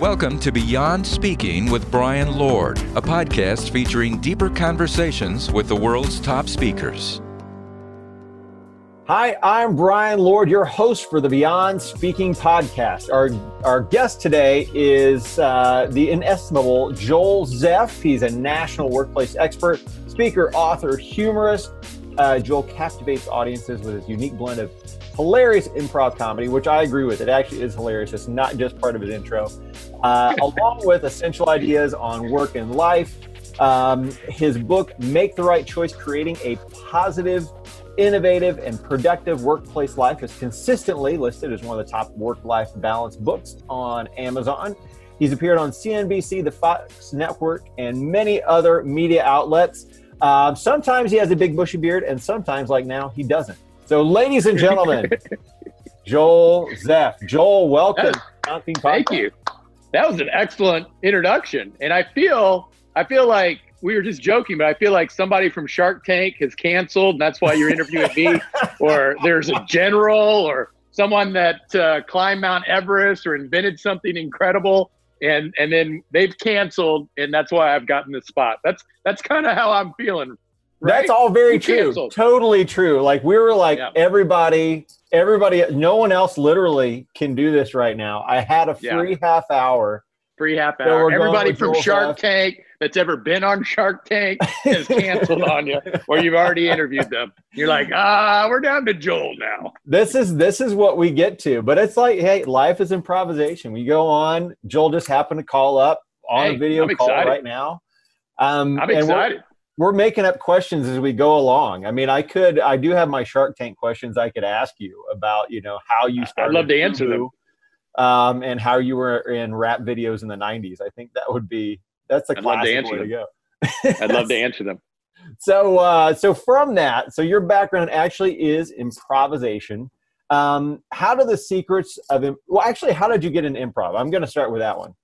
Welcome to Beyond Speaking with Brian Lord, a podcast featuring deeper conversations with the world's top speakers. Hi, I'm Brian Lord, your host for the Beyond Speaking podcast. Our, our guest today is uh, the inestimable Joel Zeff. He's a national workplace expert, speaker, author, humorist. Uh, Joel captivates audiences with his unique blend of hilarious improv comedy, which I agree with. It actually is hilarious. It's not just part of his intro, uh, along with essential ideas on work and life. Um, his book, Make the Right Choice Creating a Positive, Innovative, and Productive Workplace Life, is consistently listed as one of the top work life balance books on Amazon. He's appeared on CNBC, the Fox Network, and many other media outlets. Uh, sometimes he has a big bushy beard, and sometimes, like now, he doesn't. So, ladies and gentlemen, Joel Zeff. Joel, welcome. Thank you. That was an excellent introduction, and I feel I feel like we were just joking, but I feel like somebody from Shark Tank has canceled, and that's why you're interviewing me. or there's a general, or someone that uh, climbed Mount Everest, or invented something incredible, and and then they've canceled, and that's why I've gotten this spot. That's that's kind of how I'm feeling Right? That's all very true. Canceled. Totally true. Like we were like yeah. everybody, everybody, no one else literally can do this right now. I had a free yeah. half hour. Free half hour. Everybody from Shark Tank that's ever been on Shark Tank has canceled on you, or you've already interviewed them. You're like, ah, we're down to Joel now. This is this is what we get to. But it's like, hey, life is improvisation. We go on. Joel just happened to call up on hey, a video call right now. Um, I'm excited we're making up questions as we go along. I mean, I could, I do have my Shark Tank questions I could ask you about, you know, how you started. I'd love to answer them. Um, and how you were in rap videos in the '90s. I think that would be that's a I'd classic way them. to go. I'd love to answer them. So, uh, so from that, so your background actually is improvisation. Um, how do the secrets of well, actually, how did you get in improv? I'm going to start with that one.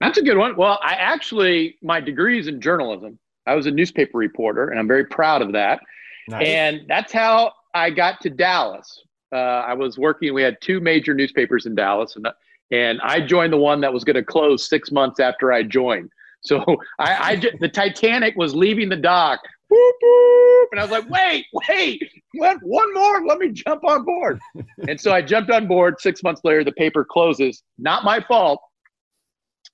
That's a good one. Well, I actually my degree is in journalism. I was a newspaper reporter, and I'm very proud of that. Nice. And that's how I got to Dallas. Uh, I was working. We had two major newspapers in Dallas, and and I joined the one that was going to close six months after I joined. So I, I just, the Titanic was leaving the dock, whoop, whoop, and I was like, wait, wait, what, one more, let me jump on board. and so I jumped on board. Six months later, the paper closes. Not my fault.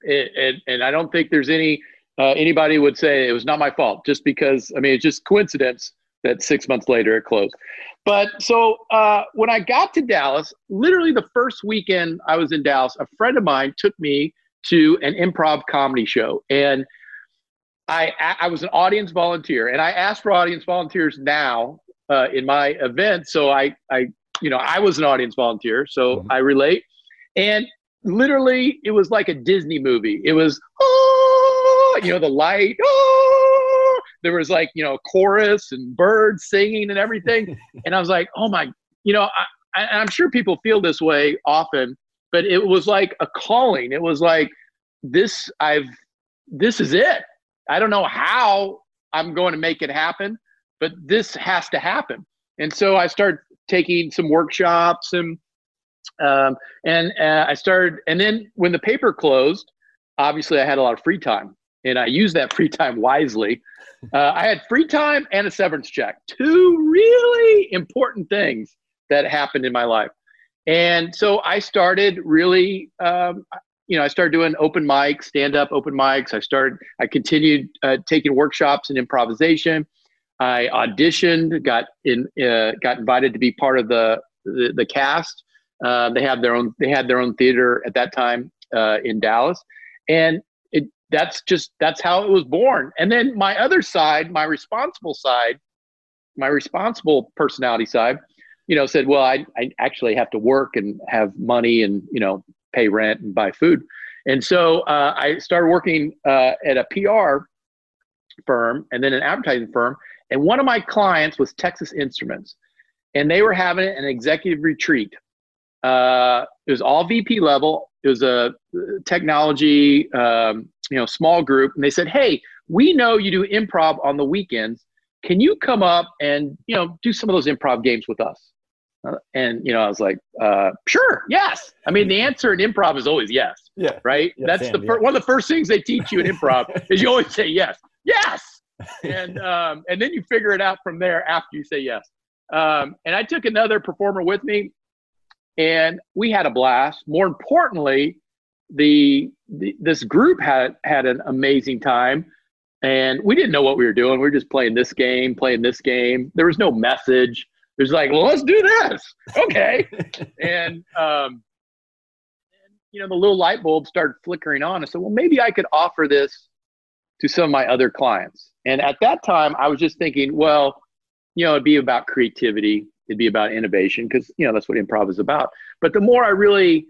It, it, and I don't think there's any uh, anybody would say it was not my fault just because i mean it's just coincidence that six months later it closed but so uh, when i got to dallas literally the first weekend i was in dallas a friend of mine took me to an improv comedy show and i i was an audience volunteer and i asked for audience volunteers now uh, in my event so i i you know i was an audience volunteer so mm-hmm. i relate and literally it was like a disney movie it was oh you know, the light. Oh! There was like, you know, chorus and birds singing and everything. and I was like, oh my, you know, I, I, I'm sure people feel this way often, but it was like a calling. It was like, this, I've, this is it. I don't know how I'm going to make it happen, but this has to happen. And so I started taking some workshops and um, and uh, I started. And then when the paper closed, obviously I had a lot of free time, and I use that free time wisely. Uh, I had free time and a severance check, two really important things that happened in my life. And so I started really, um, you know, I started doing open mics, stand up open mics. I started, I continued uh, taking workshops in improvisation. I auditioned, got in, uh, got invited to be part of the the, the cast. Uh, they had their own, they had their own theater at that time uh, in Dallas, and that's just that's how it was born. And then my other side my responsible side my responsible personality side you know said well i, I actually have to work and have money and you know pay rent and buy food. And so uh, i started working uh, at a pr firm and then an advertising firm. And one of my clients was texas instruments. And they were having an executive retreat. Uh, it was all vp level. It was a technology um, you know small group and they said hey we know you do improv on the weekends can you come up and you know do some of those improv games with us uh, and you know i was like uh, sure yes i mean the answer in improv is always yes Yeah. Right. Yeah, That's Sam, the fir- one of the first things they teach you in improv is you always say yes, yes, and um, and then you figure it out from there after you say yes. Um, and I took another performer with me, and we had a blast. More importantly, the, the this group had had an amazing time and we didn't know what we were doing. We were just playing this game, playing this game. There was no message. There's like, well, let's do this. Okay. and, um, and, you know, the little light bulb started flickering on. I said, well, maybe I could offer this to some of my other clients. And at that time, I was just thinking, well, you know, it'd be about creativity, it'd be about innovation, because, you know, that's what improv is about. But the more I really,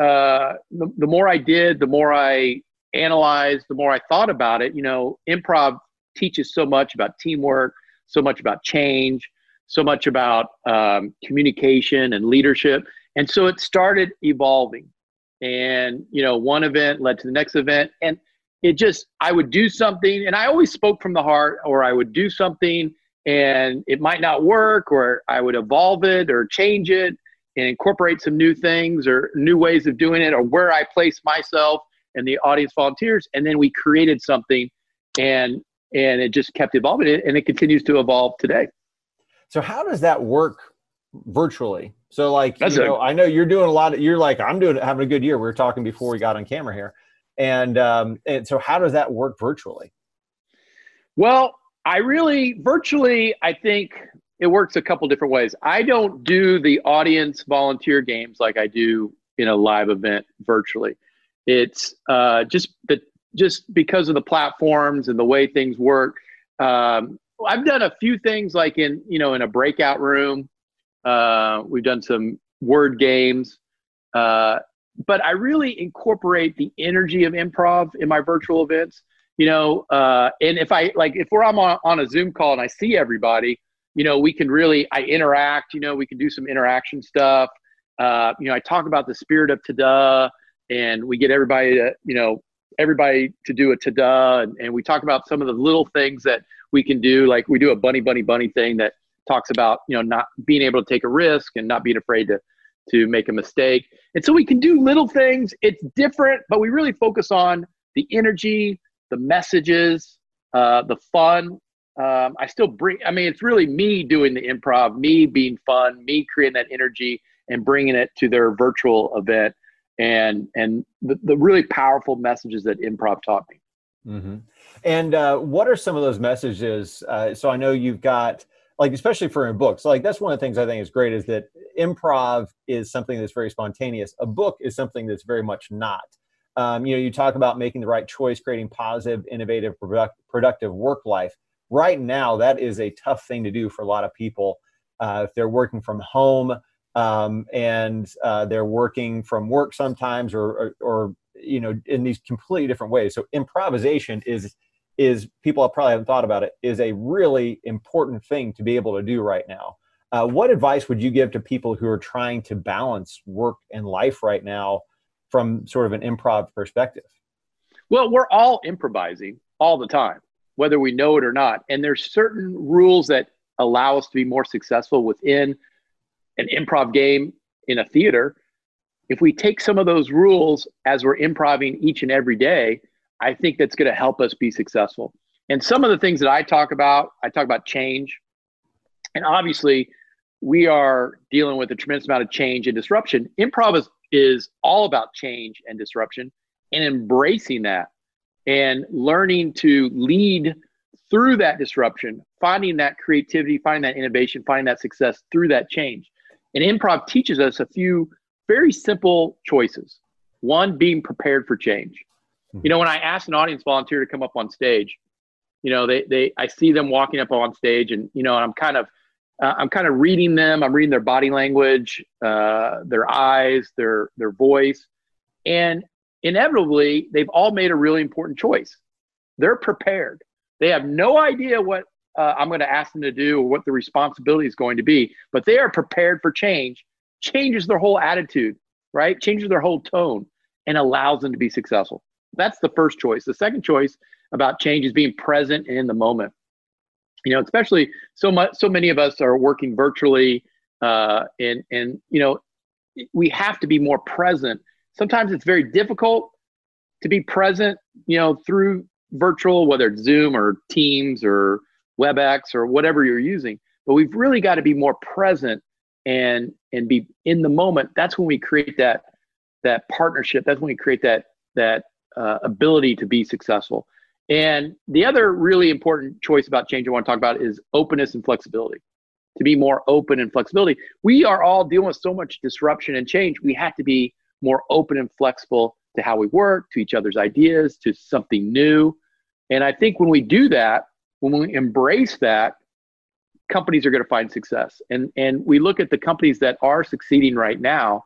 uh, the, the more I did, the more I analyzed, the more I thought about it, you know, improv teaches so much about teamwork, so much about change, so much about um, communication and leadership. And so it started evolving. And, you know, one event led to the next event. And it just, I would do something, and I always spoke from the heart, or I would do something and it might not work, or I would evolve it or change it and incorporate some new things or new ways of doing it, or where I place myself and the audience volunteers. And then we created something and and it just kept evolving and it continues to evolve today. So how does that work virtually? So like That's you know, a, I know you're doing a lot of you're like i'm doing having a good year. We were talking before we got on camera here. And um and so how does that work virtually? Well i really virtually i think it works a couple different ways i don't do the audience volunteer games like i do in a live event virtually it's uh, just the just because of the platforms and the way things work. Um, I've done a few things like in you know in a breakout room. Uh, we've done some word games, uh, but I really incorporate the energy of improv in my virtual events. You know, uh, and if I like if we're on, on a Zoom call and I see everybody, you know, we can really I interact. You know, we can do some interaction stuff. Uh, you know, I talk about the spirit of Tada and we get everybody to you know everybody to do a tada and, and we talk about some of the little things that we can do like we do a bunny bunny bunny thing that talks about you know not being able to take a risk and not being afraid to to make a mistake and so we can do little things it's different but we really focus on the energy the messages uh, the fun um, i still bring i mean it's really me doing the improv me being fun me creating that energy and bringing it to their virtual event and and the, the really powerful messages that improv taught me. Mm-hmm. And uh, what are some of those messages? Uh, so I know you've got like especially for in books like that's one of the things i think is great is that improv is something that's very spontaneous a book is something that's very much not um, you know you talk about making the right choice creating positive innovative product, productive work life right now that is a tough thing to do for a lot of people. Uh, if they're working from home um, and uh, they're working from work sometimes or, or, or you know in these completely different ways. So improvisation is is people probably haven't thought about it is a really important thing to be able to do right now. Uh, what advice would you give to people who are trying to balance work and life right now from sort of an improv perspective? Well we're all improvising all the time whether we know it or not and there's certain rules that allow us to be more successful within an improv game in a theater, if we take some of those rules as we're improving each and every day, I think that's going to help us be successful. And some of the things that I talk about, I talk about change. And obviously, we are dealing with a tremendous amount of change and disruption. Improv is, is all about change and disruption and embracing that and learning to lead through that disruption, finding that creativity, finding that innovation, finding that success through that change. And improv teaches us a few very simple choices. One, being prepared for change. Mm-hmm. You know, when I ask an audience volunteer to come up on stage, you know, they, they, I see them walking up on stage and, you know, and I'm kind of, uh, I'm kind of reading them. I'm reading their body language, uh, their eyes, their, their voice. And inevitably, they've all made a really important choice. They're prepared. They have no idea what uh, I'm going to ask them to do or what the responsibility is going to be, but they are prepared for change, changes their whole attitude, right? Changes their whole tone and allows them to be successful. That's the first choice. The second choice about change is being present in the moment. You know, especially so much, so many of us are working virtually, uh, and and you know, we have to be more present sometimes it's very difficult to be present, you know, through virtual, whether it's Zoom or Teams or WebEx or whatever you're using. But we've really got to be more present and and be in the moment. That's when we create that that partnership. That's when we create that that uh, ability to be successful. And the other really important choice about change I want to talk about is openness and flexibility. To be more open and flexibility. We are all dealing with so much disruption and change. We have to be more open and flexible to how we work, to each other's ideas, to something new. And I think when we do that, when we embrace that, companies are going to find success. And and we look at the companies that are succeeding right now,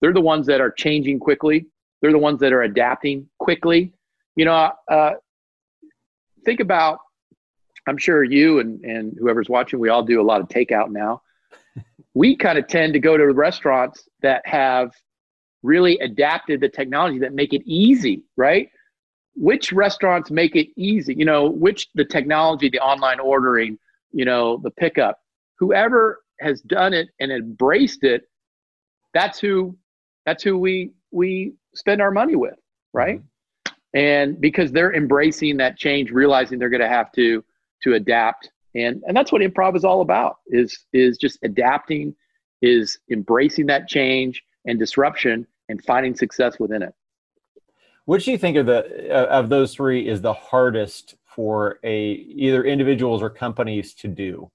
they're the ones that are changing quickly. They're the ones that are adapting quickly. You know, uh, think about. I'm sure you and and whoever's watching, we all do a lot of takeout now. we kind of tend to go to restaurants that have really adapted the technology that make it easy, right? Which restaurants make it easy? You know, which the technology, the online ordering, you know, the pickup, whoever has done it and embraced it, that's who that's who we we spend our money with, right? Mm-hmm. And because they're embracing that change, realizing they're going to have to to adapt, and and that's what improv is all about is is just adapting, is embracing that change and disruption and finding success within it. Which do you think of the uh, of those three is the hardest for a either individuals or companies to do?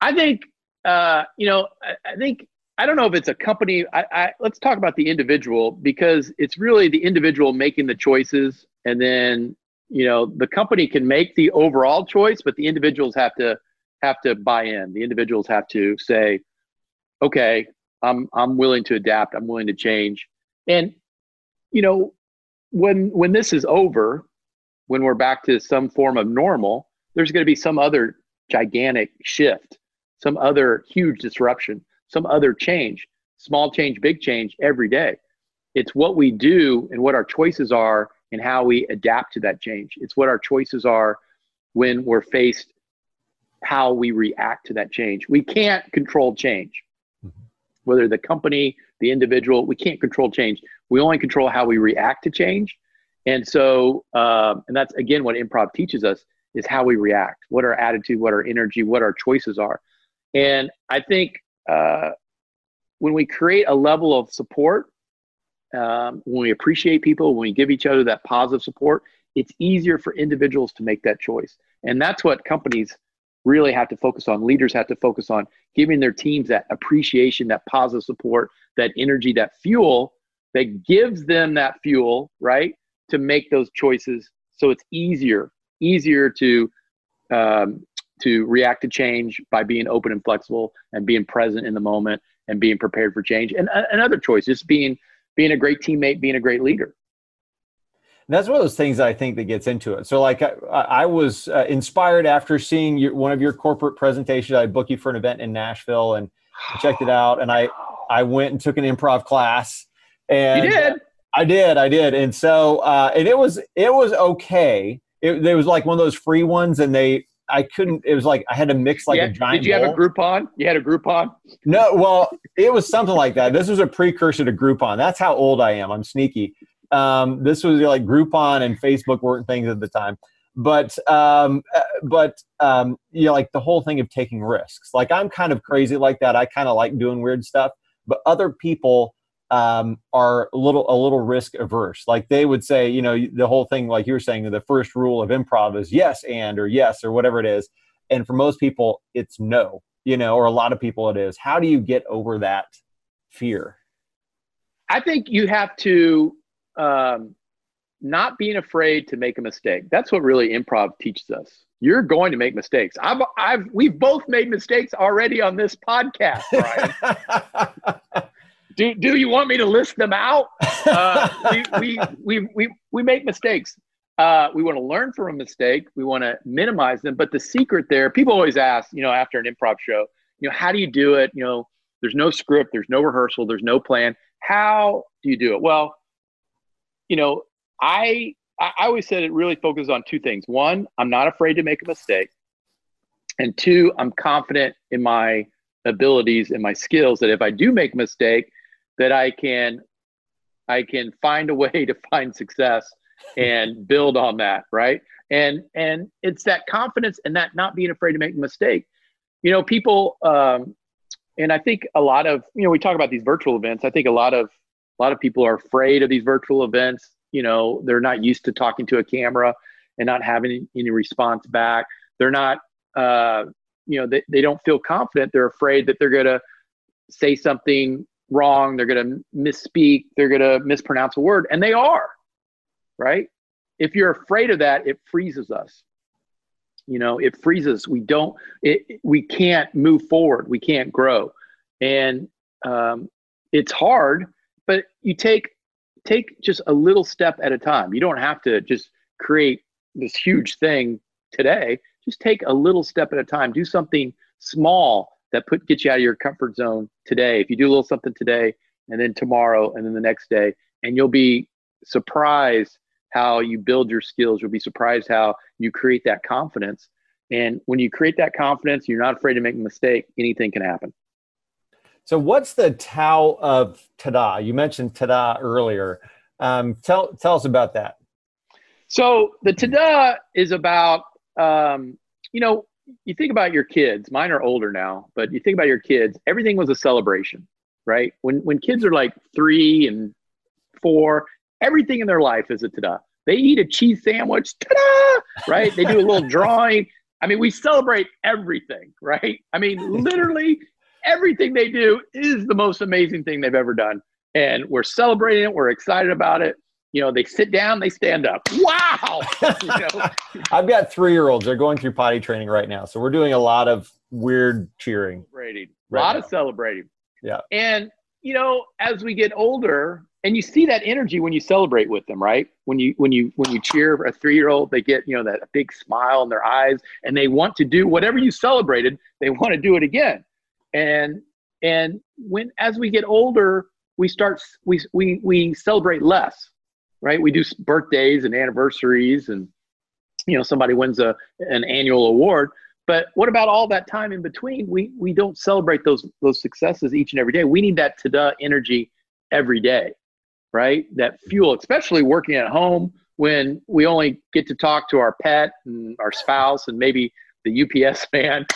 I think uh, you know. I, I, think I don't know if it's a company. I, I, let's talk about the individual because it's really the individual making the choices, and then you know the company can make the overall choice, but the individuals have to have to buy in. The individuals have to say, okay, I'm I'm willing to adapt. I'm willing to change. And you know, when when this is over, when we're back to some form of normal, there's going to be some other gigantic shift, some other huge disruption, some other change, small change, big change every day. It's what we do and what our choices are and how we adapt to that change. It's what our choices are when we're faced how we react to that change. We can't control change whether the company, the individual, we can't control change. We only control how we react to change. And so, um, and that's again what improv teaches us is how we react, what our attitude, what our energy, what our choices are. And I think uh, when we create a level of support, um, when we appreciate people, when we give each other that positive support, it's easier for individuals to make that choice. And that's what companies really have to focus on. Leaders have to focus on giving their teams that appreciation, that positive support, that energy, that fuel that gives them that fuel, right, to make those choices. So it's easier, easier to um, to react to change by being open and flexible and being present in the moment and being prepared for change. And uh, another choice, just being being a great teammate, being a great leader. That's one of those things I think that gets into it. So, like, I, I was uh, inspired after seeing your, one of your corporate presentations. I booked you for an event in Nashville and checked it out. And I, I went and took an improv class. And you did. I did. I did. And so, uh, and it was, it was okay. It, it was like one of those free ones, and they, I couldn't. It was like I had to mix like yeah. a giant. Did you bowl. have a Groupon? You had a Groupon? No. Well, it was something like that. This was a precursor to Groupon. That's how old I am. I'm sneaky. Um, this was like Groupon and Facebook weren't things at the time. But um, uh, but um, you know, like the whole thing of taking risks. Like I'm kind of crazy like that. I kind of like doing weird stuff. But other people um, are a little a little risk averse. Like they would say, you know, the whole thing, like you were saying, the first rule of improv is yes and or yes or whatever it is. And for most people, it's no. You know, or a lot of people, it is. How do you get over that fear? I think you have to um, not being afraid to make a mistake. That's what really improv teaches us. You're going to make mistakes. I've, I've, we've both made mistakes already on this podcast, Brian. do, do you want me to list them out? Uh, we, we, we, we, we make mistakes. Uh, we want to learn from a mistake. We want to minimize them. But the secret there, people always ask, you know, after an improv show, you know, how do you do it? You know, there's no script, there's no rehearsal, there's no plan. How do you do it? Well, you know, I I always said it really focuses on two things. One, I'm not afraid to make a mistake. And two, I'm confident in my abilities and my skills that if I do make a mistake, that I can I can find a way to find success and build on that, right? And and it's that confidence and that not being afraid to make a mistake. You know, people um, and I think a lot of you know we talk about these virtual events. I think a lot of a lot of people are afraid of these virtual events. You know, they're not used to talking to a camera and not having any response back. They're not, uh, you know, they, they don't feel confident. They're afraid that they're going to say something wrong. They're going to misspeak. They're going to mispronounce a word. And they are, right? If you're afraid of that, it freezes us. You know, it freezes. We don't, it, we can't move forward. We can't grow. And um, it's hard, but you take, take just a little step at a time. You don't have to just create this huge thing today. Just take a little step at a time. Do something small that put get you out of your comfort zone today. If you do a little something today, and then tomorrow, and then the next day, and you'll be surprised how you build your skills. You'll be surprised how you create that confidence. And when you create that confidence, you're not afraid to make a mistake. Anything can happen. So, what's the Tao of Tada? You mentioned Tada earlier. Um, tell tell us about that. So the Tada is about, um, you know, you think about your kids. Mine are older now, but you think about your kids. Everything was a celebration, right? When when kids are like three and four, everything in their life is a Tada. They eat a cheese sandwich, ta right? They do a little drawing. I mean, we celebrate everything, right? I mean, literally everything they do is the most amazing thing they've ever done. And we're celebrating it. We're excited about it you know, they sit down, they stand up. Wow. you know? I've got three year olds. They're going through potty training right now. So we're doing a lot of weird cheering. Celebrating. Right a lot now. of celebrating. Yeah. And, you know, as we get older, and you see that energy when you celebrate with them, right? When you when you when you cheer a three year old, they get you know that big smile in their eyes, and they want to do whatever you celebrated. They want to do it again, and and when as we get older, we start we we we celebrate less right? We do birthdays and anniversaries, and you know somebody wins a an annual award. But what about all that time in between? We we don't celebrate those those successes each and every day. We need that tada energy every day, right? That fuel, especially working at home when we only get to talk to our pet and our spouse and maybe the UPS man.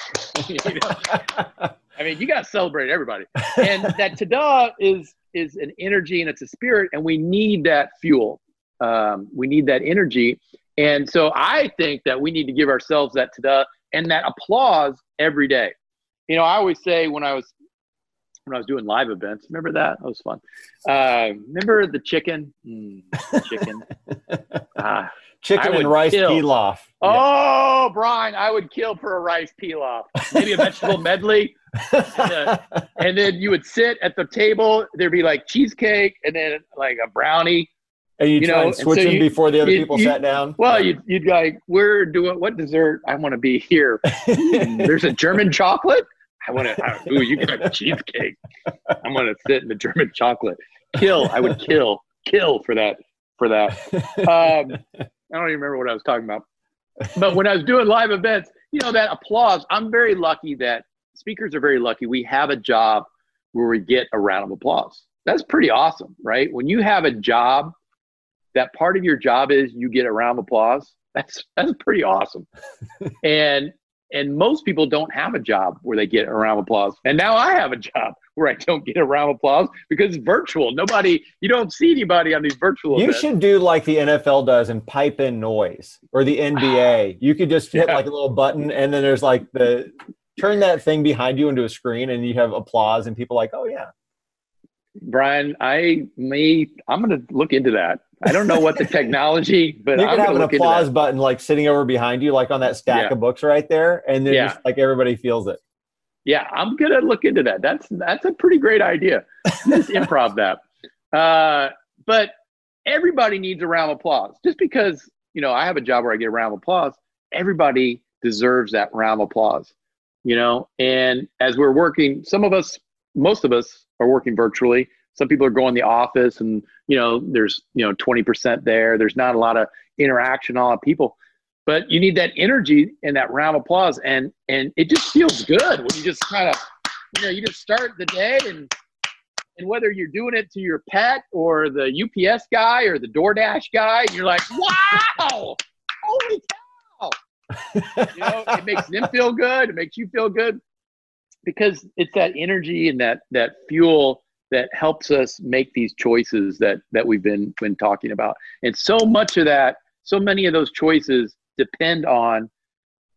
I mean, you got to celebrate everybody. And that tada is is an energy and it's a spirit, and we need that fuel. Um, we need that energy. And so I think that we need to give ourselves that tada and that applause every day. You know, I always say when I was when I was doing live events, remember that? That was fun. Uh, remember the chicken? Mm, chicken. uh, chicken and rice kill. pilaf. Oh, yeah. Brian, I would kill for a rice pilaf. Maybe a vegetable medley and, uh, and, then you would sit at the table. There'd be like cheesecake and then like a brownie. And you, you try know, and switch so them you, before the other you, people sat down. Well, you'd, you'd like, we're doing what dessert? I want to be here. There's a German chocolate. I want to. Ooh, you got cheesecake. I'm gonna sit in the German chocolate. Kill. I would kill. Kill for that. For that. Um, I don't even remember what I was talking about. But when I was doing live events, you know that applause. I'm very lucky that speakers are very lucky. We have a job where we get a round of applause. That's pretty awesome, right? When you have a job, that part of your job is you get a round of applause. That's that's pretty awesome. and and most people don't have a job where they get a round of applause. And now I have a job where I don't get a round of applause because it's virtual. Nobody, you don't see anybody on these virtual. You events. should do like the NFL does and pipe in noise, or the NBA. you could just hit yeah. like a little button, and then there's like the turn that thing behind you into a screen and you have applause and people like, oh yeah. Brian, I may I'm gonna look into that. I don't know what the technology, but you I'm can have an applause button like sitting over behind you, like on that stack yeah. of books right there, and then yeah. just like everybody feels it. Yeah, I'm gonna look into that. That's that's a pretty great idea. Let's improv that. Uh, but everybody needs a round of applause. Just because you know I have a job where I get a round of applause, everybody deserves that round of applause you know and as we're working some of us most of us are working virtually some people are going to the office and you know there's you know 20% there there's not a lot of interaction a lot of people but you need that energy and that round of applause and and it just feels good when you just kind of you know you just start the day and And whether you're doing it to your pet or the UPS guy or the DoorDash guy, you're like, wow, holy cow. you know, it makes them feel good. It makes you feel good because it's that energy and that that fuel that helps us make these choices that that we've been been talking about. And so much of that, so many of those choices depend on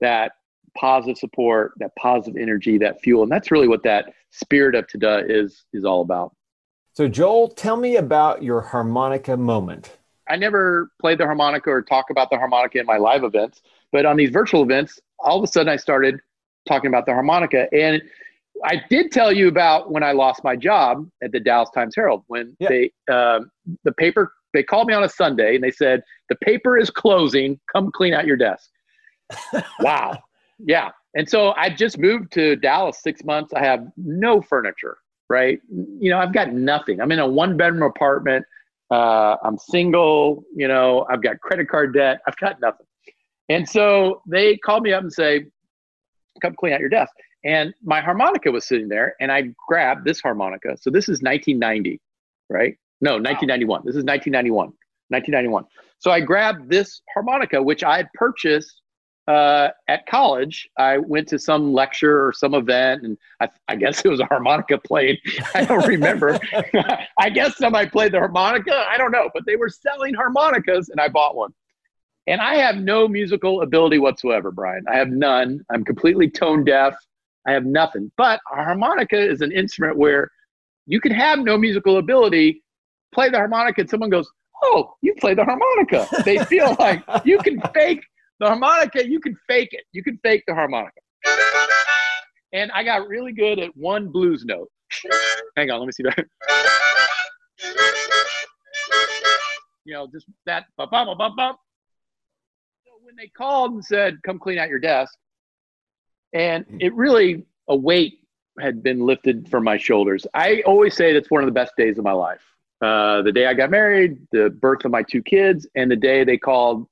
that positive support, that positive energy, that fuel. And that's really what that spirit of Tada is is all about. So Joel, tell me about your harmonica moment. I never played the harmonica or talk about the harmonica in my live events, but on these virtual events, all of a sudden I started talking about the harmonica. And I did tell you about when I lost my job at the Dallas Times Herald when yeah. they um, the paper they called me on a Sunday and they said the paper is closing. Come clean out your desk. wow. Yeah. And so I just moved to Dallas six months. I have no furniture, right? You know, I've got nothing. I'm in a one bedroom apartment. Uh, I'm single. You know, I've got credit card debt. I've got nothing. And so they called me up and say, come clean out your desk. And my harmonica was sitting there, and I grabbed this harmonica. So this is 1990, right? No, 1991. This is 1991. 1991. So I grabbed this harmonica, which I had purchased uh, at college. I went to some lecture or some event, and I, I guess it was a harmonica played. I don't remember. I guess somebody played the harmonica. I don't know, but they were selling harmonicas, and I bought one. And I have no musical ability whatsoever, Brian. I have none. I'm completely tone deaf. I have nothing. But a harmonica is an instrument where you can have no musical ability, play the harmonica, and someone goes, Oh, you play the harmonica. They feel like you can fake the harmonica, you can fake it. You can fake the harmonica. And I got really good at one blues note. Hang on, let me see that. You know, just that bump, bump, bump, bump when they called and said, "Come clean out your desk," and mm. it really a weight had been lifted from my shoulders. I always say that's one of the best days of my life. Uh, the day I got married, the birth of my two kids, and the day they called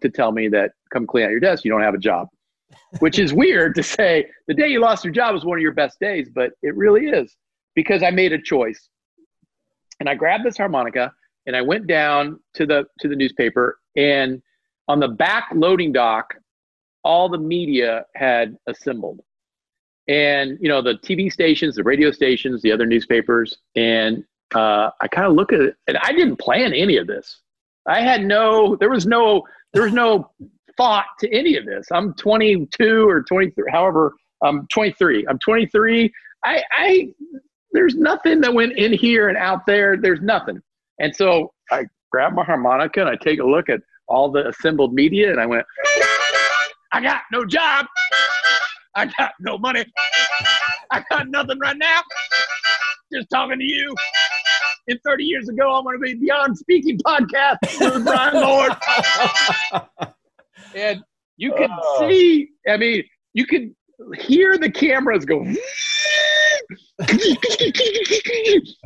to tell me that come clean out your desk, you don't have a job. Which is weird to say the day you lost your job was one of your best days, but it really is because I made a choice. And I grabbed this harmonica and I went down to the to the newspaper and on the back loading dock, all the media had assembled. And, you know, the TV stations, the radio stations, the other newspapers. And uh, I kind of look at it, and I didn't plan any of this. I had no, there was no, there was no thought to any of this. I'm 22 or 23, however, I'm 23. I'm 23. I, I, there's nothing that went in here and out there. There's nothing. And so I grab my harmonica and I take a look at all the assembled media, and I went, I got no job. I got no money. I got nothing right now. Just talking to you. And 30 years ago, I'm going to be Beyond Speaking podcast with Brian Lord. and you can oh. see, I mean, you can hear the cameras go,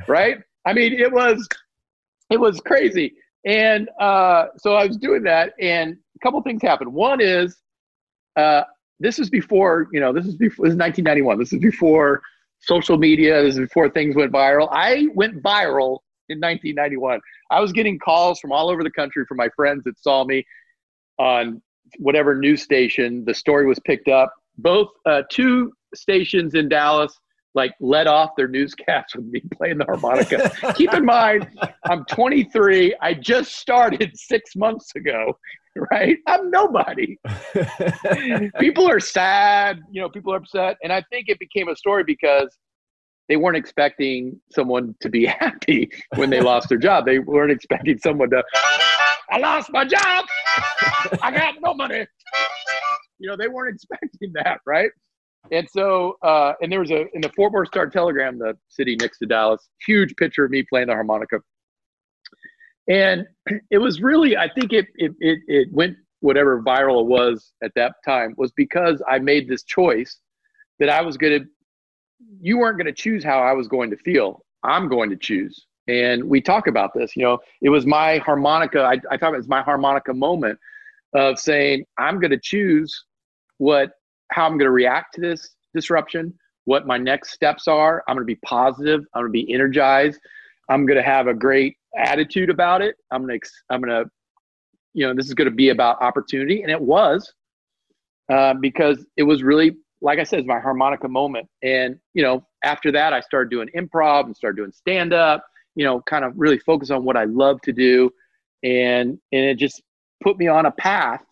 right? I mean, it was, it was crazy. And uh, so I was doing that, and a couple things happened. One is uh, this is before, you know, this is before this is 1991. This is before social media. This is before things went viral. I went viral in 1991. I was getting calls from all over the country from my friends that saw me on whatever news station. The story was picked up. Both uh, two stations in Dallas like let off their newscasts with me playing the harmonica. Keep in mind, I'm 23. I just started six months ago, right? I'm nobody. people are sad, you know, people are upset. And I think it became a story because they weren't expecting someone to be happy when they lost their job. They weren't expecting someone to, I lost my job. I got no money. You know, they weren't expecting that, right? And so, uh, and there was a in the Fort Worth Star Telegram, the city next to Dallas, huge picture of me playing the harmonica. And it was really, I think it it it, it went whatever viral it was at that time was because I made this choice that I was going to. You weren't going to choose how I was going to feel. I'm going to choose. And we talk about this. You know, it was my harmonica. I, I thought it was my harmonica moment of saying I'm going to choose what how I'm going to react to this disruption, what my next steps are. I'm going to be positive. I'm going to be energized. I'm going to have a great attitude about it. I'm to, I'm to, you know, this is to be about opportunity. And it was uh, because it was really, like I said, it's my harmonica moment. And, you know, after that, I started doing improv and started doing stand up, you know, kind of really focus on what I love to do. And, and it just put me on a path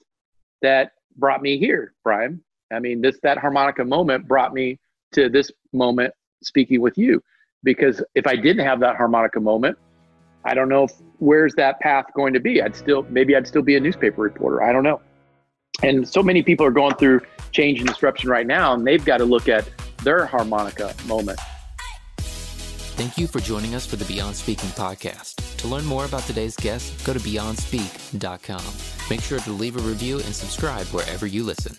that brought me here, Brian. I mean, this, that harmonica moment brought me to this moment speaking with you because if I didn't have that harmonica moment, I don't know if, where's that path going to be. I'd still maybe I'd still be a newspaper reporter. I don't know. And so many people are going through change and disruption right now, and they've got to look at their harmonica moment. Thank you for joining us for the Beyond Speaking podcast. To learn more about today's guest, go to beyondspeak.com. Make sure to leave a review and subscribe wherever you listen.